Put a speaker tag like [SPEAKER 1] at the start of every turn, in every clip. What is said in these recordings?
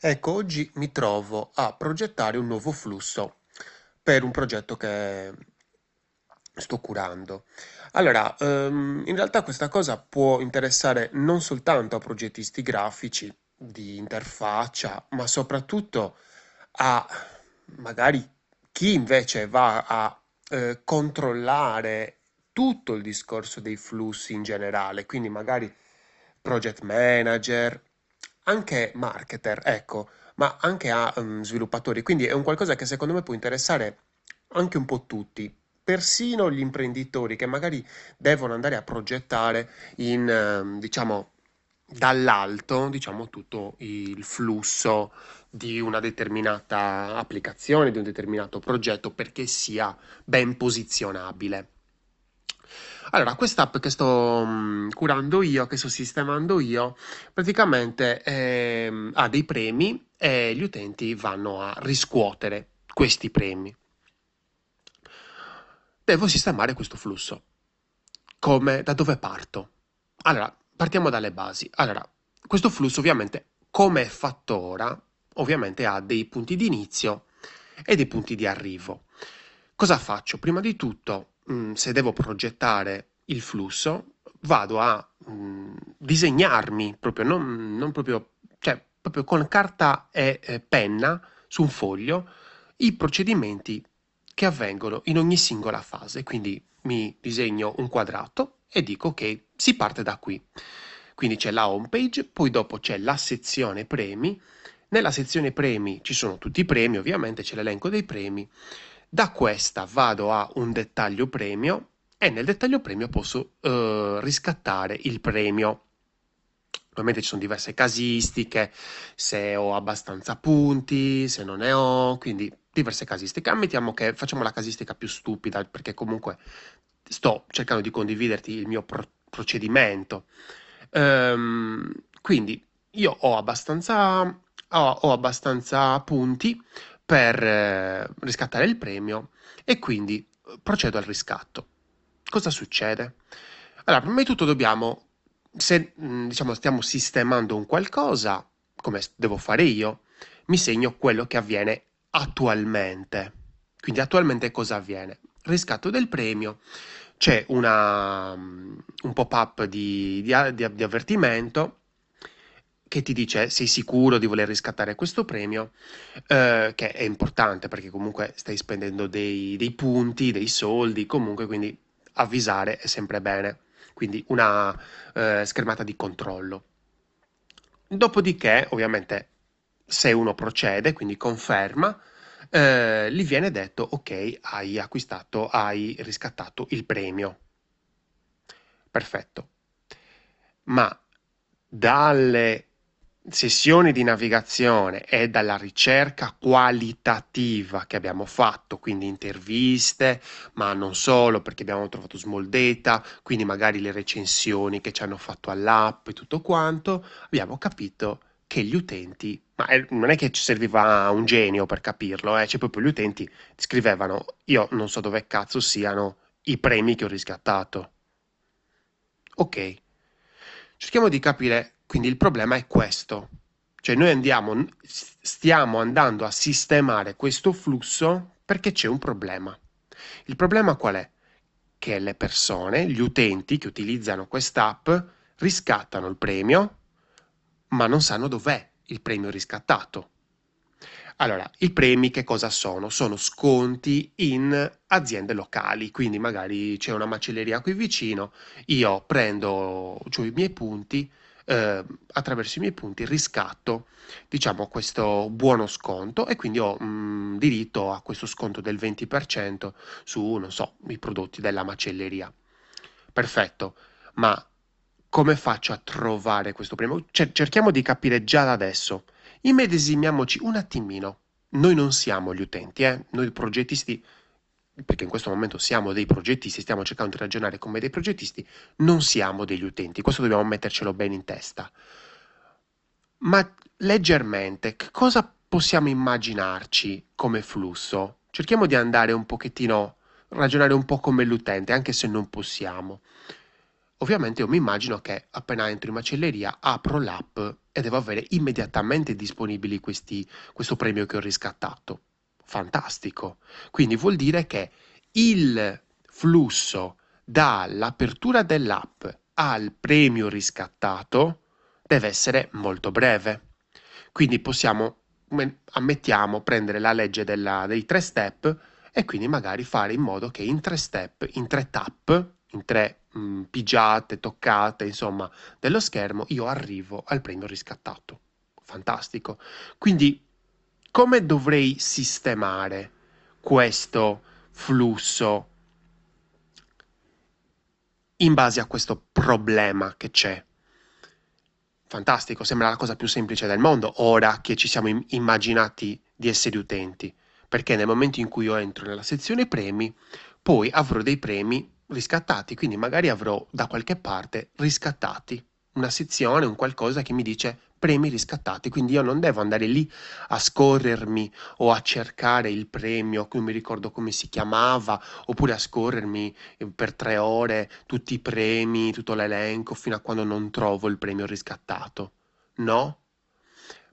[SPEAKER 1] Ecco, oggi mi trovo a progettare un nuovo flusso per un progetto che sto curando. Allora, ehm, in realtà questa cosa può interessare non soltanto a progettisti grafici di interfaccia, ma soprattutto a magari chi invece va a eh, controllare tutto il discorso dei flussi in generale, quindi magari project manager, anche marketer, ecco, ma anche a mm, sviluppatori. Quindi è un qualcosa che secondo me può interessare anche un po' tutti, persino gli imprenditori che magari devono andare a progettare in, ehm, diciamo, dall'alto, diciamo, tutto il flusso di una determinata applicazione, di un determinato progetto, perché sia ben posizionabile. Allora, quest'app che sto mm, curando io, che sto sistemando io, praticamente ehm, ha dei premi e gli utenti vanno a riscuotere questi premi. Devo sistemare questo flusso. Come, da dove parto? Allora, partiamo dalle basi. Allora, questo flusso ovviamente, come è fatto ora, ovviamente ha dei punti di inizio e dei punti di arrivo. Cosa faccio? Prima di tutto mh, mm, se devo progettare il flusso, vado a mh, mm, disegnarmi proprio, non, non, proprio, cioè proprio con carta e eh, penna su un foglio i procedimenti che avvengono in ogni singola fase. Quindi mi disegno un quadrato e dico che si parte da qui. Quindi c'è la home page, poi dopo c'è la sezione premi. Nella sezione premi ci sono tutti i premi, ovviamente c'è l'elenco dei premi da questa vado a un dettaglio premio e nel dettaglio premio posso eh, riscattare il premio. Ovviamente ci sono diverse casistiche, se ho abbastanza punti, se non ne ho, quindi diverse casistiche. Ammettiamo che facciamo la casistica più stupida perché comunque sto cercando di condividerti il mio pro- procedimento. Ehm, quindi io ho abbastanza, ho, ho abbastanza punti per eh, riscattare il premio e quindi eh, procedo al riscatto. Cosa succede? Allora, prima di tutto dobbiamo, se mm, diciamo stiamo sistemando un qualcosa, come devo fare io, mi segno quello che avviene attualmente. Quindi attualmente cosa avviene? Riscatto del premio, c'è una, mm, un pop-up di, di, di, di avvertimento che ti dice sei sicuro di voler riscattare questo premio, eh, che è importante perché comunque stai spendendo dei, dei, punti, dei soldi, comunque quindi avvisare è sempre bene, quindi una eh, schermata di controllo. Dopodiché, ovviamente, se uno procede, quindi conferma, eh, gli viene detto ok, hai acquistato, hai riscattato il premio. Perfetto. Ma dalle sessioni di navigazione e dalla ricerca qualitativa che abbiamo fatto, quindi interviste, ma non solo perché abbiamo trovato small data, quindi magari le recensioni che ci hanno fatto all'app e tutto quanto, abbiamo capito che gli utenti, ma non è che ci serviva un genio per capirlo, eh, cioè proprio gli utenti scrivevano io non so dove cazzo siano i premi che ho riscattato. Ok, cerchiamo di capire quindi il problema è questo. Cioè noi andiamo, stiamo andando a sistemare questo flusso perché c'è un problema. Il problema qual è? Che le persone, gli utenti che utilizzano quest'app riscattano il premio, ma non sanno dov'è il premio riscattato. Allora, i premi che cosa sono? Sono sconti in aziende locali, quindi magari c'è una macelleria qui vicino, io prendo cioè, i miei punti, eh, attraverso i miei punti riscatto diciamo questo buono sconto e quindi ho mh, mm, diritto a questo sconto del 20% su non so i prodotti della macelleria. Perfetto. Ma come faccio a trovare questo premio? Cer- cerchiamo di capire già da adesso. Immedesimiamoci un attimino. Noi non siamo gli utenti eh? noi progettisti perché in questo momento siamo dei progettisti, stiamo cercando di ragionare come dei progettisti, non siamo degli utenti, questo dobbiamo mettercelo bene in testa. Ma leggermente, cosa possiamo immaginarci come flusso? Cerchiamo di andare un pochettino, ragionare un po' come l'utente, anche se non possiamo. ovviamente io mi immagino che appena entro in macelleria apro l'app e devo avere immediatamente disponibili questi, questo premio che ho riscattato. Fantastico. Quindi vuol dire che il flusso dall'apertura dell'app al premio riscattato deve essere molto breve. Quindi possiamo, ammettiamo, prendere la legge della, dei tre step e quindi magari fare in modo che in tre step, in tre tap, in tre mh, mm, pigiate, toccate, insomma, dello schermo, io arrivo al premio riscattato. Fantastico. Quindi come dovrei sistemare questo flusso in base a questo problema che c'è? Fantastico, sembra la cosa più semplice del mondo ora che ci siamo immaginati di essere utenti, perché nel momento in cui io entro nella sezione premi, poi avrò dei premi riscattati, quindi magari avrò da qualche parte riscattati una sezione, un qualcosa che mi dice premi riscattati, quindi io non devo andare lì a scorrermi o a cercare il premio, non mi ricordo come si chiamava, oppure a scorrermi eh, per tre ore tutti i premi, tutto l'elenco, fino a quando non trovo il premio riscattato. No,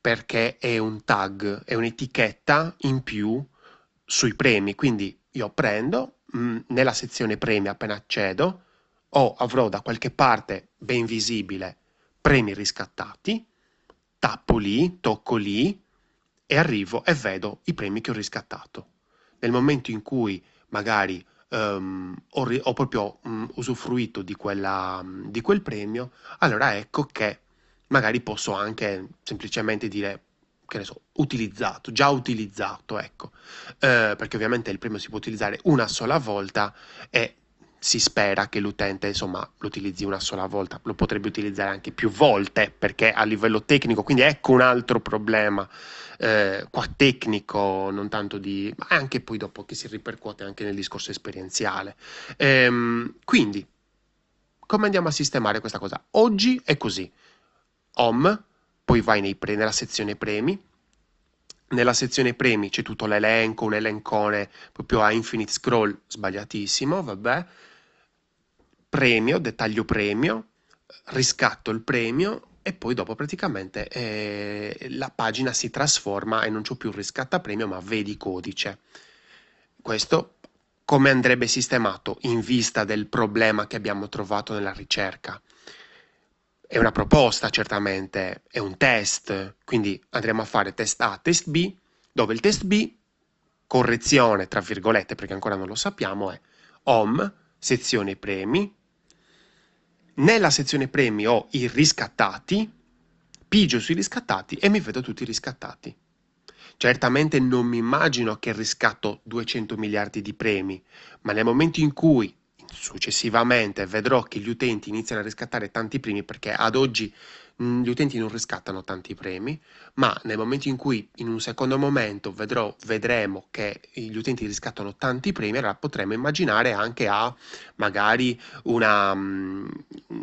[SPEAKER 1] perché è un tag, è un'etichetta in più sui premi, quindi io prendo mm, nella sezione premi appena accedo, o avrò da qualche parte ben visibile premi riscattati, tappo lì, tocco lì e arrivo e vedo i premi che ho riscattato. Nel momento in cui magari um, ho, ho, proprio um, usufruito di, quella, um, di quel premio, allora ecco che magari posso anche semplicemente dire che ne so, utilizzato, già utilizzato, ecco, eh, perché ovviamente il premio si può utilizzare una sola volta e si spera che l'utente insomma lo utilizzi una sola volta, lo potrebbe utilizzare anche più volte perché a livello tecnico, quindi ecco un altro problema eh, qua tecnico, non tanto di, ma anche poi dopo che si ripercuote anche nel discorso esperienziale. Ehm, quindi, come andiamo a sistemare questa cosa? Oggi è così, home, poi vai pre, nella sezione premi, nella sezione premi c'è tutto l'elenco, un elencone proprio a infinite scroll, sbagliatissimo, vabbè, premio, dettaglio premio, riscatto il premio e poi dopo praticamente eh, la pagina si trasforma e non c'ho più riscatta premio ma vedi codice. Questo come andrebbe sistemato in vista del problema che abbiamo trovato nella ricerca? È una proposta certamente, è un test, quindi andremo a fare test A, test B, dove il test B, correzione tra virgolette perché ancora non lo sappiamo, è home, sezione premi, nella sezione premi ho i riscattati, pigio sui riscattati e mi vedo tutti i riscattati. Certamente non mi immagino che riscatto 200 miliardi di premi, ma nel momento in cui successivamente vedrò che gli utenti iniziano a riscattare tanti premi perché ad oggi gli utenti non riscattano tanti premi, ma nel momento in cui in un secondo momento vedrò, vedremo che gli utenti riscattano tanti premi, allora potremmo immaginare anche a magari una, um,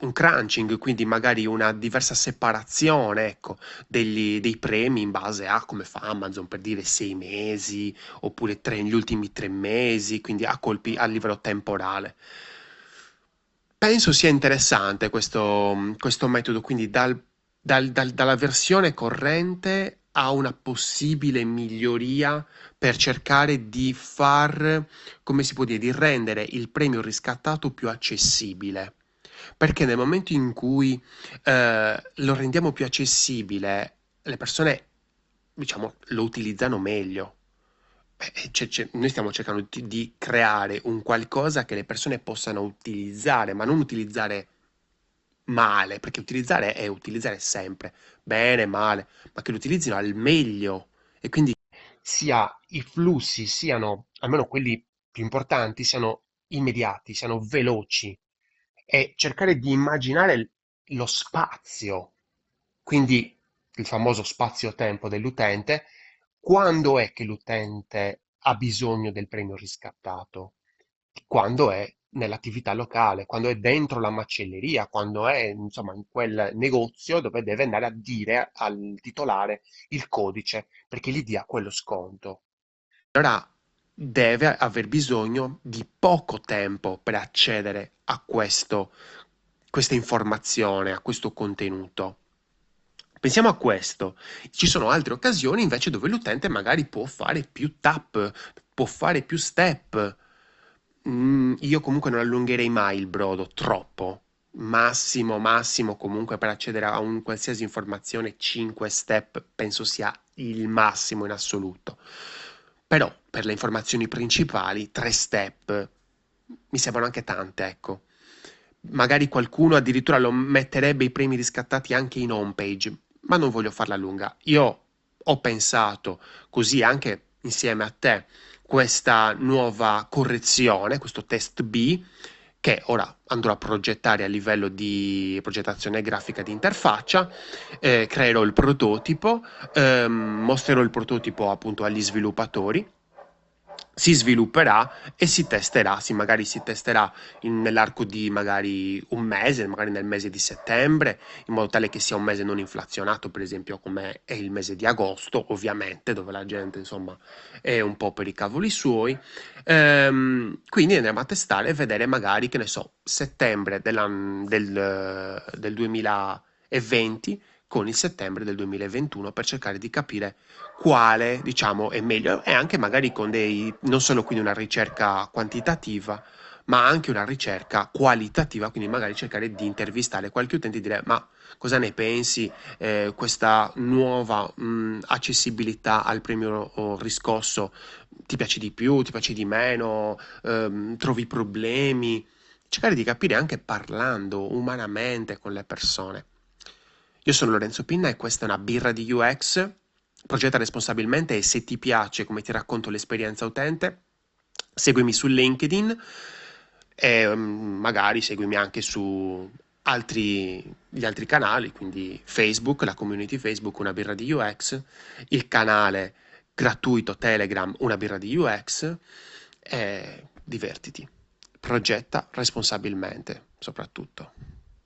[SPEAKER 1] un crunching, quindi magari una diversa separazione ecco, degli, dei premi in base a come fa Amazon per dire sei mesi oppure tre, gli ultimi tre mesi, quindi a colpi a livello temporale. Penso sia interessante questo, questo metodo, quindi dal, dal, dal, dalla versione corrente a una possibile miglioria per cercare di far, come si può dire, di rendere il premio riscattato più accessibile. Perché nel momento in cui eh, lo rendiamo più accessibile, le persone, diciamo, lo utilizzano meglio. C'è, c'è, noi stiamo cercando di, di, creare un qualcosa che le persone possano utilizzare, ma non utilizzare male, perché utilizzare è utilizzare sempre, bene, male, ma che lo utilizzino al meglio. E quindi sia i flussi siano, almeno quelli più importanti, siano immediati, siano veloci. E cercare di immaginare lo spazio, quindi il famoso spazio-tempo dell'utente quando è che l'utente ha bisogno del premio riscattato? Quando è nell'attività locale, quando è dentro la macelleria, quando è insomma in quel negozio dove deve andare a dire al titolare il codice perché gli dia quello sconto. Allora deve aver bisogno di poco tempo per accedere a questo questa informazione, a questo contenuto. Pensiamo a questo. Ci sono altre occasioni invece dove l'utente magari può fare più tap, può fare più step. Mm, io comunque non allungherei mai il brodo troppo. Massimo, massimo comunque per accedere a un qualsiasi informazione 5 step penso sia il massimo in assoluto. Però per le informazioni principali 3 step mi sembrano anche tante, ecco. Magari qualcuno addirittura lo metterebbe i premi riscattati anche in home page, ma non voglio farla lunga. Io ho pensato così anche insieme a te questa nuova correzione, questo test B, che ora andrò a progettare a livello di progettazione grafica di interfaccia, eh, creerò il prototipo, ehm, mostrerò il prototipo appunto agli sviluppatori si svilupperà e si testerà, sì, magari si testerà in, nell'arco di magari un mese, magari nel mese di settembre, in modo tale che sia un mese non inflazionato, per esempio come è il mese di agosto, ovviamente, dove la gente insomma è un po' per i cavoli suoi. Ehm, quindi andremo a testare e vedere magari, che ne so, settembre del, del 2020 con il settembre del 2021 per cercare di capire quale, diciamo, è meglio. E anche magari con dei, non solo quindi una ricerca quantitativa, ma anche una ricerca qualitativa, quindi magari cercare di intervistare qualche utente e dire ma cosa ne pensi, eh, questa nuova mh, accessibilità al premio riscosso? Ti piace di più, ti piace di meno, ehm, trovi problemi, cercare di capire anche parlando umanamente con le persone. Io sono Lorenzo Pinna e questa è una birra di UX. Progetta responsabilmente e se ti piace come ti racconto l'esperienza utente, seguimi su LinkedIn e mm, magari seguimi anche su altri, gli altri canali, quindi Facebook, la community Facebook Una birra di UX, il canale gratuito Telegram Una birra di UX e divertiti. Progetta responsabilmente, soprattutto.